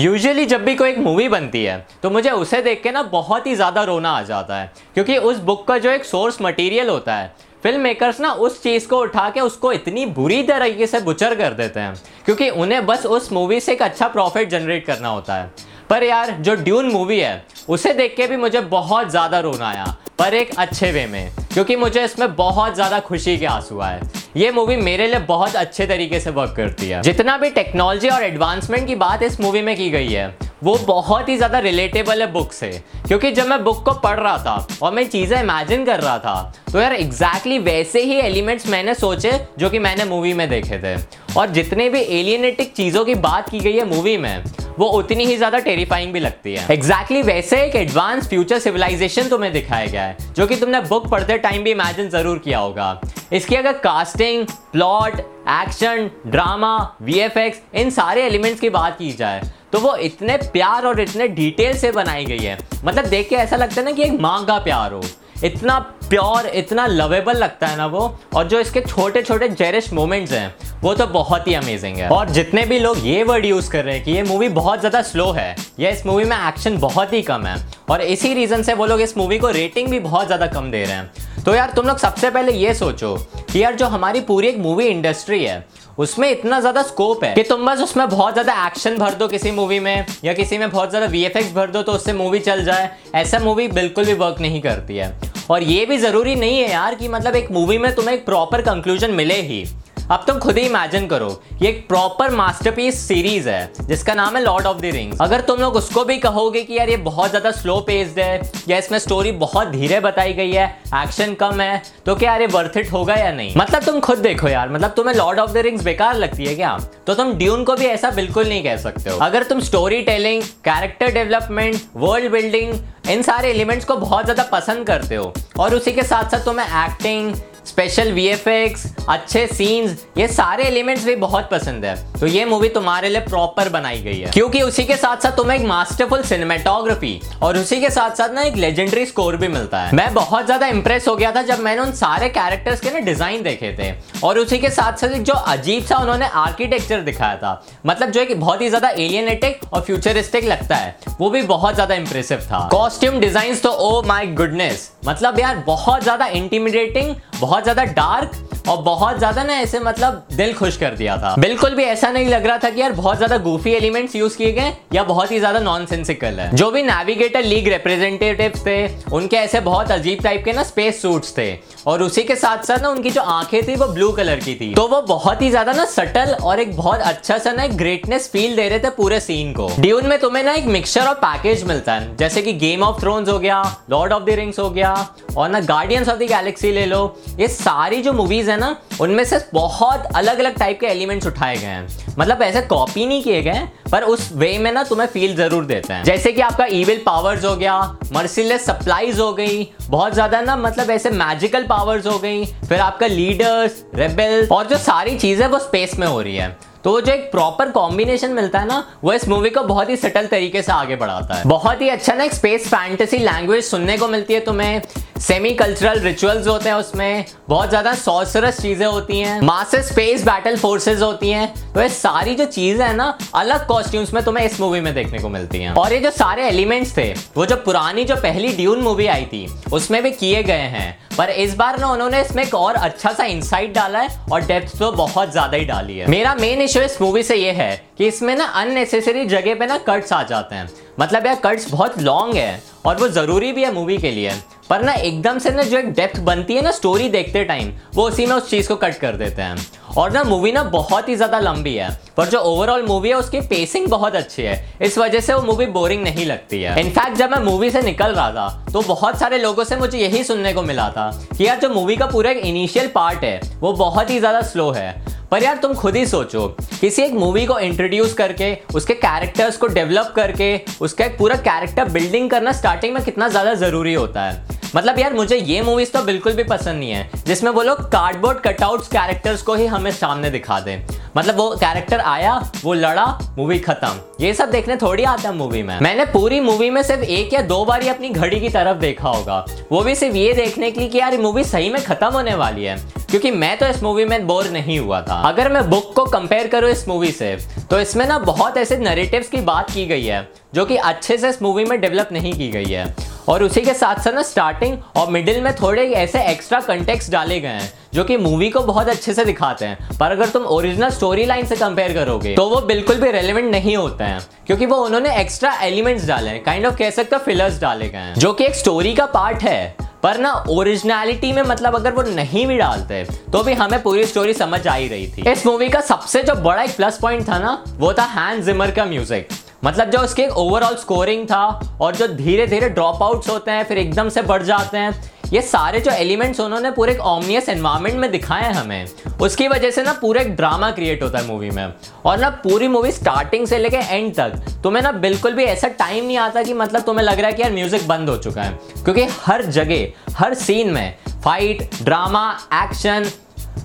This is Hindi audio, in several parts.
यूजुअली जब भी कोई एक मूवी बनती है तो मुझे उसे देख के ना बहुत ही ज़्यादा रोना आ जाता है। क्योंकि उस बुक का जो एक सोर्स मटेरियल होता है फ़िल्म मेकर्स ना उस चीज़ को उठा के उसको इतनी बुरी तरीके से बुचर कर देते हैं। क्योंकि उन्हें बस उस मूवी से एक अच्छा प्रॉफिट जनरेट करना होता है। पर यार, जो ड्यून मूवी है, उसे देख के भी मुझे बहुत ज़्यादा रोना आया। पर एक अच्छे वे में, क्योंकि मुझे इसमें बहुत ज़्यादा खुशी के आँसू आए। ये मूवी मेरे लिए बहुत अच्छे तरीके से वर्क करती है। जितना भी टेक्नोलॉजी और एडवांसमेंट की बात इस मूवी में की गई है, वो बहुत ही ज़्यादा रिलेटेबल है बुक से। क्योंकि जब मैं बुक को पढ़ रहा था और मैं चीज़ें इमेजिन कर रहा था तो यार एग्जैक्टली exactly वैसे ही एलिमेंट्स मैंने सोचे, जो कि मैंने मूवी में देखे थे। और जितने भी एलियनेटिक चीज़ों की बात की गई है मूवी में, वो उतनी ही ज़्यादा टेरिफाइंग भी लगती है। एग्जैक्टली exactly वैसे एक एडवांस फ्यूचर सिविलाइजेशन तुम्हें दिखाया गया है, जो कि तुमने बुक पढ़ते टाइम भी इमेजिन ज़रूर किया होगा। इसकी अगर casting plot action drama VFX इन सारे एलिमेंट्स की बात की जाए तो वो इतने प्यार और इतने डिटेल से बनाई गई है। मतलब देख के ऐसा लगता है ना कि एक माँ का प्यार हो। इतना प्योर, इतना लवेबल लगता है ना वो, और जो इसके छोटे छोटे जेरिश मोमेंट्स हैं, वो तो बहुत ही अमेजिंग है। और जितने भी लोग ये वर्ड यूज़ कर रहे हैं कि ये मूवी बहुत ज़्यादा स्लो है, या इस मूवी में एक्शन बहुत ही कम है, और इसी रीज़न से वो लोग इस मूवी को रेटिंग भी बहुत ज़्यादा कम दे रहे हैं। तो यार, तुम लोग सबसे पहले ये सोचो कि यार, जो हमारी पूरी एक मूवी इंडस्ट्री है, उसमें इतना ज़्यादा स्कोप है कि तुम बस उसमें बहुत ज़्यादा एक्शन भर दो किसी मूवी में, या किसी में बहुत ज़्यादा वीएफएक्स भर दो तो उससे मूवी चल जाए, ऐसा मूवी बिल्कुल भी वर्क नहीं करती है। और ये भी ज़रूरी नहीं है यार कि मतलब एक मूवी में तुम्हें एक प्रॉपर कंक्लूजन मिले ही। अब तुम खुद ही इमेजिन करो, ये एक प्रॉपर मास्टरपीस सीरीज़ है, जिसका नाम है लॉर्ड ऑफ़ द रिंग्स अगर तुम लोग उसको भी कहोगे कि यार ये बहुत ज़्यादा स्लो पेस्ड है, या इसमें स्टोरी बहुत धीरे बताई गई है एक्शन कम है तो क्या यार ये वर्थ इट होगा या नहीं? मतलब तुम खुद देखो यार मतलब तुम्हें लॉर्ड ऑफ़ द रिंग्स बेकार लगती है क्या? तो तुम ड्यून को भी ऐसा बिल्कुल नहीं कह सकते हो। अगर तुम story telling character development world building इन सारे एलिमेंट्स को बहुत ज़्यादा पसंद करते हो। और उसी के साथ साथ तुम्हें एक्टिंग स्पेशल वीएफएक्स अच्छे सीन्स ये सारे एलिमेंट्स भी बहुत पसंद है। तो ये मूवी तुम्हारे लिए प्रॉपर बनाई गई है। क्योंकि उसी के साथ साथ तुम्हें एक मास्टरफुल सिनेमेटोग्राफी और उसी के साथ साथ ना एक लेजेंडरी स्कोर भी मिलता है। मैं बहुत ज़्यादा इंप्रेस हो गया था जब मैंने उन सारे कैरेक्टर्स के ना डिज़ाइन देखे थे। और उसी के साथ साथ जो अजीब सा उन्होंने आर्किटेक्चर दिखाया था। मतलब जो एक बहुत ही ज़्यादा एलियनेटिक और फ्यूचरिस्टिक लगता है, वो भी बहुत ज़्यादा इंप्रेसिव था। कॉस्ट्यूम डिज़ाइन तो ओ माई गुडनेस मतलब यार बहुत ज़्यादा इंटीमिडेटिंग बहुत ज़्यादा डार्क और बहुत ज़्यादा ना ऐसे मतलब दिल खुश कर दिया था। बिल्कुल भी ऐसा नहीं लग रहा था कि यार बहुत ज़्यादा गुफी एलिमेंट्स यूज़ किए गए या बहुत ही ज़्यादा नॉन है। जो भी नेविगेटर लीग रिप्रेजेंटेटिव थे, उनके ऐसे बहुत अजीब टाइप के ना स्पेस सूट्स थे। और उसी के साथ साथ ना उनकी जो आँखें थी वो ब्लू कलर की थी। तो वो बहुत ही ज़्यादा ना सटल और एक बहुत अच्छा सा ना एक ग्रेटनेस फील दे रहे थे पूरे सीन को। ड्यून में तुम्हें ना एक मिक्सचर और पैकेज मिलता है। जैसे कि गेम ऑफ़ थ्रोन्स हो गया लॉर्ड ऑफ़ द रिंग्स हो गया, और ना गार्डियंस ऑफ़ द गैलेक्सी ले लो। ये सारी जो मूवीज़ है ना, उनमें से बहुत अलग अलग टाइप के एलिमेंट्स उठाए गए हैं। मतलब ऐसे कॉपी नहीं किए गए, पर उस वे में ना तुम्हें फील ज़रूर देते हैं। जैसे कि आपका इविल पावर्स हो गया मर्सीलेस सप्लाईज हो गई, बहुत ज़्यादा ना मतलब ऐसे मैजिकल पावर्स हो गई, फिर आपका लीडर्स रेबल और जो सारी चीज़ें वो स्पेस में हो रही है। तो जो एक प्रॉपर कॉम्बिनेशन मिलता है ना, वो इस मूवी को बहुत ही सटल तरीके से आगे बढ़ाता है। बहुत ही अच्छा ना एक स्पेस फैंटेसी लैंग्वेज सुनने को मिलती है तुम्हें। सेमी कल्चरल रिचुअल्स होते हैं उसमें। बहुत ज़्यादा सॉसरस चीज़ें होती हैं। मासे स्पेस बैटल फोर्सेज होती हैं। तो ये सारी जो चीज़ें हैं ना, अलग कॉस्ट्यूम्स में तुम्हें इस मूवी में देखने को मिलती हैं। और ये जो सारे एलिमेंट्स थे, वो जो पुरानी, जो पहली ड्यून मूवी आई थी, उसमें भी किए गए हैं। पर इस बार ना उन्होंने इसमें एक और अच्छा सा इंसाइट डाला है और डेप्थ तो बहुत ज़्यादा ही डाली है। मेरा मेन इशू इस मूवी से ये है कि इसमें ना अननेसेसरी जगह पे ना कट्स आ जाते हैं। मतलब यार कट्स बहुत लॉन्ग है और वो ज़रूरी भी है मूवी के लिए। पर ना एकदम से ना जो एक डेप्थ बनती है ना स्टोरी देखते टाइम वो उसी में उस चीज़ को कट कर देते हैं। और ना मूवी ना बहुत ही ज़्यादा लंबी है, पर जो ओवरऑल मूवी है, उसकी पेसिंग बहुत अच्छी है। इस वजह से वो मूवी बोरिंग नहीं लगती है। इनफैक्ट जब मैं मूवी से निकल रहा था तो बहुत सारे लोगों से मुझे यही सुनने को मिला था कि यार, जो मूवी का पूरा एक इनिशियल पार्ट है, वो बहुत ही ज़्यादा स्लो है। पर यार तुम खुद ही सोचो, किसी एक मूवी को इंट्रोड्यूस करके, उसके कैरेक्टर्स को डेवलप करके, उसका एक पूरा कैरेक्टर बिल्डिंग करना स्टार्टिंग में कितना ज़्यादा ज़रूरी होता है। मतलब यार मुझे ये मूवीज़ तो बिल्कुल भी पसंद नहीं है, जिसमें वो लोग कार्डबोर्ड कटआउट्स कैरेक्टर्स को ही हमें सामने दिखा दें। मतलब वो कैरेक्टर आया, वो लड़ा मूवी खत्म। ये सब देखने थोड़ी आता है मूवी में। मैंने पूरी मूवी में सिर्फ़ एक या दो बार ही अपनी घड़ी की तरफ़ देखा होगा। वो भी सिर्फ़ ये देखने के लिए कि यार मूवी सही में खत्म होने वाली है। क्योंकि मैं तो इस मूवी में बोर नहीं हुआ था। अगर मैं बुक को कंपेयर करूँ इस मूवी से तो इसमें ना बहुत ऐसे नरेटिव्स की बात की गई है, जो कि अच्छे से इस मूवी में डेवलप नहीं की गई है। और उसी के साथ साथ ना स्टार्टिंग और मिडिल में थोड़े ऐसे एक्स्ट्रा कंटेक्स डाले गए हैं, जो कि मूवी को बहुत अच्छे से दिखाते हैं। पर अगर तुम ओरिजिनल स्टोरी लाइन से कंपेयर करोगे तो वो बिल्कुल भी रेलिवेंट नहीं होते हैं, क्योंकि वो उन्होंने एक्स्ट्रा एलिमेंट्स डाले हैं काइंड ऑफ़ कह सकते फिलर्स डाले गए हैं, जो कि एक स्टोरी का पार्ट है। पर ना ओरिजिनलिटी में मतलब अगर वो नहीं भी डालते तो भी हमें पूरी स्टोरी समझ आ ही रही थी। इस मूवी का सबसे जो बड़ा एक प्लस पॉइंट था ना, वो था हैंड जिमर का म्यूज़िक मतलब जो उसके ओवरऑल स्कोरिंग था, और जो धीरे धीरे ड्रॉप आउट्स होते हैं, फिर एकदम से बढ़ जाते हैं ये सारे जो एलिमेंट्स उन्होंने पूरे एक ऑमनियस एनवायरमेंट में दिखाए हैं हमें, उसकी वजह से ना पूरा एक ड्रामा क्रिएट होता है मूवी में। और ना पूरी मूवी स्टार्टिंग से लेके एंड तक, तुम्हें ना बिल्कुल भी ऐसा टाइम नहीं आता कि मतलब तुम्हें लग रहा है कि यार म्यूज़िक बंद हो चुका है। क्योंकि हर जगह, हर सीन में फाइट ड्रामा एक्शन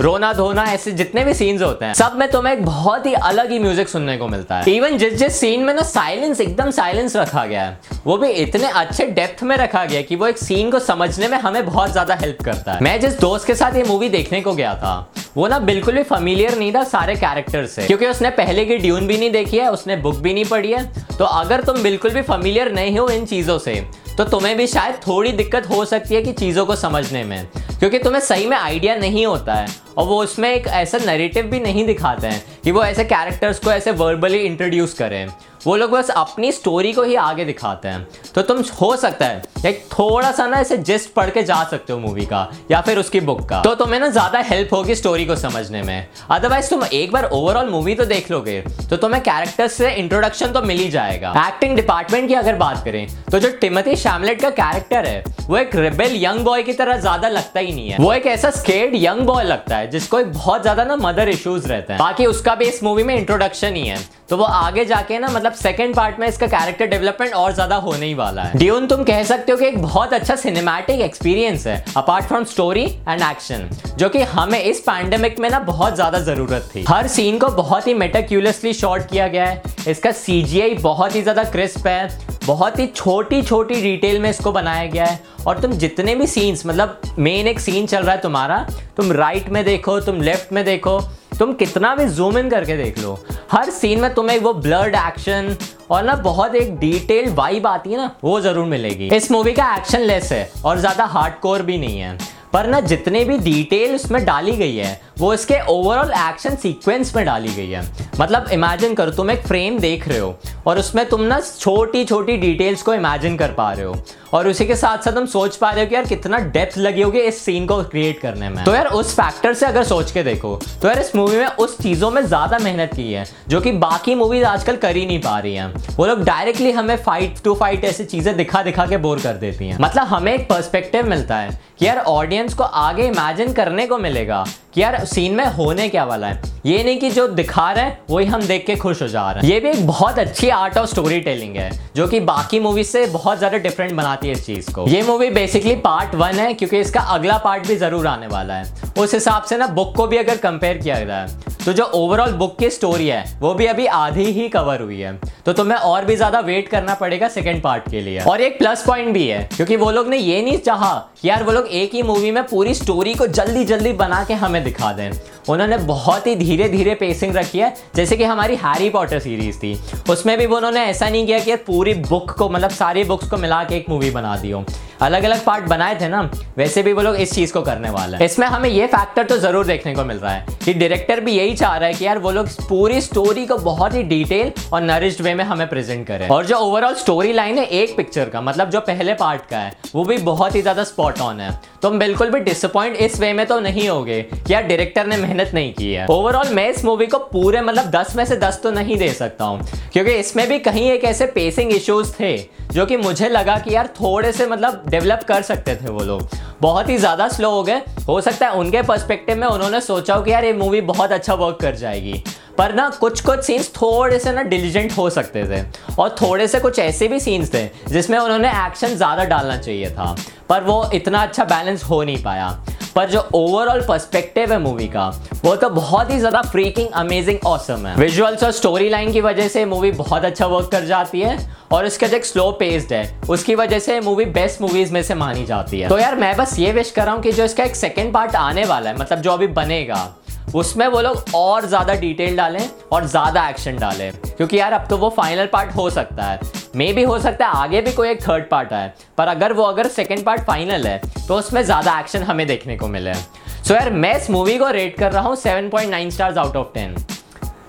रोना धोना, ऐसे जितने भी सीन्स होते हैं, सब में तुम्हें एक बहुत ही अलग ही म्यूज़िक सुनने को मिलता है। इवन जिस जिस सीन में ना साइलेंस एकदम साइलेंस रखा गया है, वो भी इतने अच्छे डेप्थ में रखा गया कि वो एक सीन को समझने में हमें बहुत ज़्यादा हेल्प करता है। मैं जिस दोस्त के साथ ये मूवी देखने को गया था, वो ना बिल्कुल भी फैमिलियर नहीं था सारे कैरेक्टर से, क्योंकि उसने पहले की ड्यून भी नहीं देखी है, उसने बुक भी नहीं पढ़ी है। तो अगर तुम बिल्कुल भी फैमिलियर नहीं हो इन चीज़ों से तो तुम्हें भी शायद थोड़ी दिक्कत हो सकती है कि चीज़ों को समझने में। क्योंकि तुम्हें सही में आइडिया नहीं होता है। और वो उसमें एक ऐसा नरेटिव भी नहीं दिखाते हैं कि वो ऐसे कैरेक्टर्स को ऐसे वर्बली इंट्रोड्यूस करें। वो लोग बस अपनी स्टोरी को ही आगे दिखाते हैं। तो तुम हो सकता है एक थोड़ा सा ना इसे जिस्ट पढ़ के जा सकते हो मूवी का, या फिर उसकी बुक का। तो तुम्हें ना ज़्यादा हेल्प होगी स्टोरी को समझने में। अदरवाइज़ तुम एक बार ओवरऑल मूवी तो देख लोगे तो तुम्हें कैरेक्टर्स से इंट्रोडक्शन तो मिल ही जाएगा। एक्टिंग डिपार्टमेंट की अगर बात करें तो जो टिमथी शैमलेट का कैरेक्टर है, वो एक रिबेल यंग बॉय की तरह ज़्यादा लगता ही नहीं है। वो एक ऐसा स्केर्ड यंग बॉय लगता है, जिसको एक बहुत ज़्यादा ना मदर इश्यूज़ रहते हैं। बाकी उसका भी इस मूवी में इंट्रोडक्शन ही है। तो वो आगे जाके ना मतलब सेकंड पार्ट में इसका कैरेक्टर डेवलपमेंट और ज़्यादा होने ही वाला है। ड्यून तुम कह सकते हो कि एक बहुत अच्छा सिनेमैटिक एक्सपीरियंस है apart from story and action जो कि हमें इस पैंडेमिक में ना बहुत ज़्यादा ज़रूरत थी। हर सीन को बहुत ही मेटाक्यूलसली शॉट किया गया है। इसका सी बहुत ही ज़्यादा क्रिस्प है। बहुत ही छोटी छोटी डिटेल में इसको बनाया गया है। और तुम जितने भी सीन्स मतलब मेन एक सीन चल रहा है तुम्हारा, तुम राइट में देखो, तुम लेफ़्ट में देखो तुम कितना भी जूम इन करके देख लो, हर सीन में तुम्हें वो ब्लर्ड एक्शन और ना बहुत एक डिटेल वाइब आती है ना, वो ज़रूर मिलेगी। इस मूवी का एक्शन लेस है और ज़्यादा हार्ड भी नहीं है, पर ना जितने भी डिटेल उसमें डाली गई है वो इसके ओवरऑल एक्शन सीक्वेंस में डाली गई है। मतलब इमेजिन करो, तुम एक फ्रेम देख रहे हो और उसमें तुम ना छोटी छोटी डिटेल्स को इमेजिन कर पा रहे हो और उसी के साथ साथ तुम सोच पा रहे हो कि यार कितना डेप्थ लगी होगी इस सीन को क्रिएट करने में। तो यार उस फैक्टर से अगर सोच के देखो तो यार इस मूवी में उस चीज़ों में ज़्यादा मेहनत की है, जो कि बाकी मूवीज़ आजकल कर ही नहीं पा रही हैं। वो लोग डायरेक्टली हमें फाइट टू फाइट ऐसी चीज़ें दिखा दिखा के बोर कर देती हैं। मतलब हमें एक पर्सपेक्टिव मिलता है कि यार ऑडियंस को आगे इमेजिन करने को मिलेगा कि यार सीन में होने क्या वाला है? ये नहीं कि जो दिखा रहे हैं, वही हम देख के खुश हो जा रहे हैं। ये भी एक बहुत अच्छी आर्ट ऑफ़ स्टोरी टेलिंग है, जो कि बाकी मूवी से बहुत ज़्यादा डिफरेंट बनाती है इस चीज़ को। ये मूवी बेसिकली पार्ट वन है, क्योंकि इसका अगला पार्ट भी ज़रूर आने वाला है। उस हिसाब से ना बुक को भी अगर कंपेयर किया जाए तो जो ओवरऑल बुक की स्टोरी है, वो भी अभी आधी ही कवर हुई है। तो तुम्हें और भी ज़्यादा वेट करना पड़ेगा सेकेंड पार्ट के लिए। और एक प्लस पॉइंट भी है, क्योंकि वो लोग ने ये नहीं चाहा यार वो लोग एक ही मूवी में पूरी स्टोरी को जल्दी जल्दी बना के हमें दिखा दें। उन्होंने बहुत ही धीरे धीरे पेसिंग रखी है, जैसे कि हमारी हैरी पॉटर सीरीज़ थी। उसमें भी उन्होंने ऐसा नहीं किया कि पूरी बुक को मतलब सारी बुक्स को मिला के एक मूवी बना दी हो। अलग अलग पार्ट बनाए थे ना, वैसे भी वो लोग इस चीज़ को करने वाले हैं। इसमें हमें ये फैक्टर तो ज़रूर देखने को मिल रहा है कि डायरेक्टर भी यही चाह रहा है कि यार वो लोग पूरी स्टोरी को बहुत ही डिटेल और नरिश्ड वे में हमें प्रेजेंट करें। और जो ओवरऑल स्टोरी लाइन है एक पिक्चर का मतलब जो पहले पार्ट का है, वो भी बहुत ही ज़्यादा स्पॉट ऑन है। तुम बिल्कुल भी डिसअपॉइंट इस वे में तो नहीं होगे कि यार डायरेक्टर ने मेहनत नहीं की है। ओवरऑल मैं इस मूवी को पूरे मतलब 10 में से 10 तो नहीं दे सकता हूँ, क्योंकि इसमें भी कहीं एक ऐसे पेसिंग इश्यूज़ थे जो कि मुझे लगा कि यार थोड़े से मतलब डेवलप कर सकते थे वो लोग। बहुत ही ज़्यादा स्लो हो गए। हो सकता है उनके पर्सपेक्टिव में उन्होंने सोचा हो कि यार ये मूवी बहुत अच्छा वर्क कर जाएगी। पर ना कुछ कुछ सीन्स थोड़े से ना डिलीजेंट हो सकते थे। और थोड़े से कुछ ऐसे भी सीन्स थे, जिसमें उन्होंने एक्शन ज़्यादा डालना चाहिए था। पर वो इतना अच्छा बैलेंस हो नहीं पाया। पर जो ओवरऑल पर्सपेक्टिव है मूवी का, वो तो बहुत ही ज़्यादा फ्रीकिंग अमेजिंग ऑसम है। विजुअल्स और स्टोरी लाइन की वजह से मूवी बहुत अच्छा वर्क कर जाती है और इसका जो एक स्लो पेस्ड है, उसकी वजह से मूवी बेस्ट मूवीज़ में से मानी जाती है। तो यार, मैं बस ये विश कर रहा हूँ कि जो इसका एक सेकेंड पार्ट आने वाला है मतलब जो अभी बनेगा, उसमें वो लोग और ज़्यादा डिटेल डालें और ज़्यादा एक्शन डालें। क्योंकि यार, अब तो वो फाइनल पार्ट हो सकता है। मे भी हो सकता है आगे भी कोई एक थर्ड पार्ट है पर अगर वो अगर सेकेंड पार्ट फाइनल है तो उसमें ज़्यादा एक्शन हमें देखने को मिले। सो so यार, मैं इस मूवी को रेट कर रहा हूँ 7.9 stars out of ten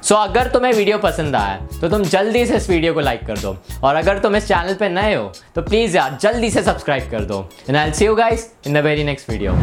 so अगर तुम्हें वीडियो पसंद आया तो तुम जल्दी से इस वीडियो को लाइक कर दो। और अगर तुम इस चैनल पर नए हो तो प्लीज़ यार, जल्दी से सब्सक्राइब कर दो। And I see you guys in the very next video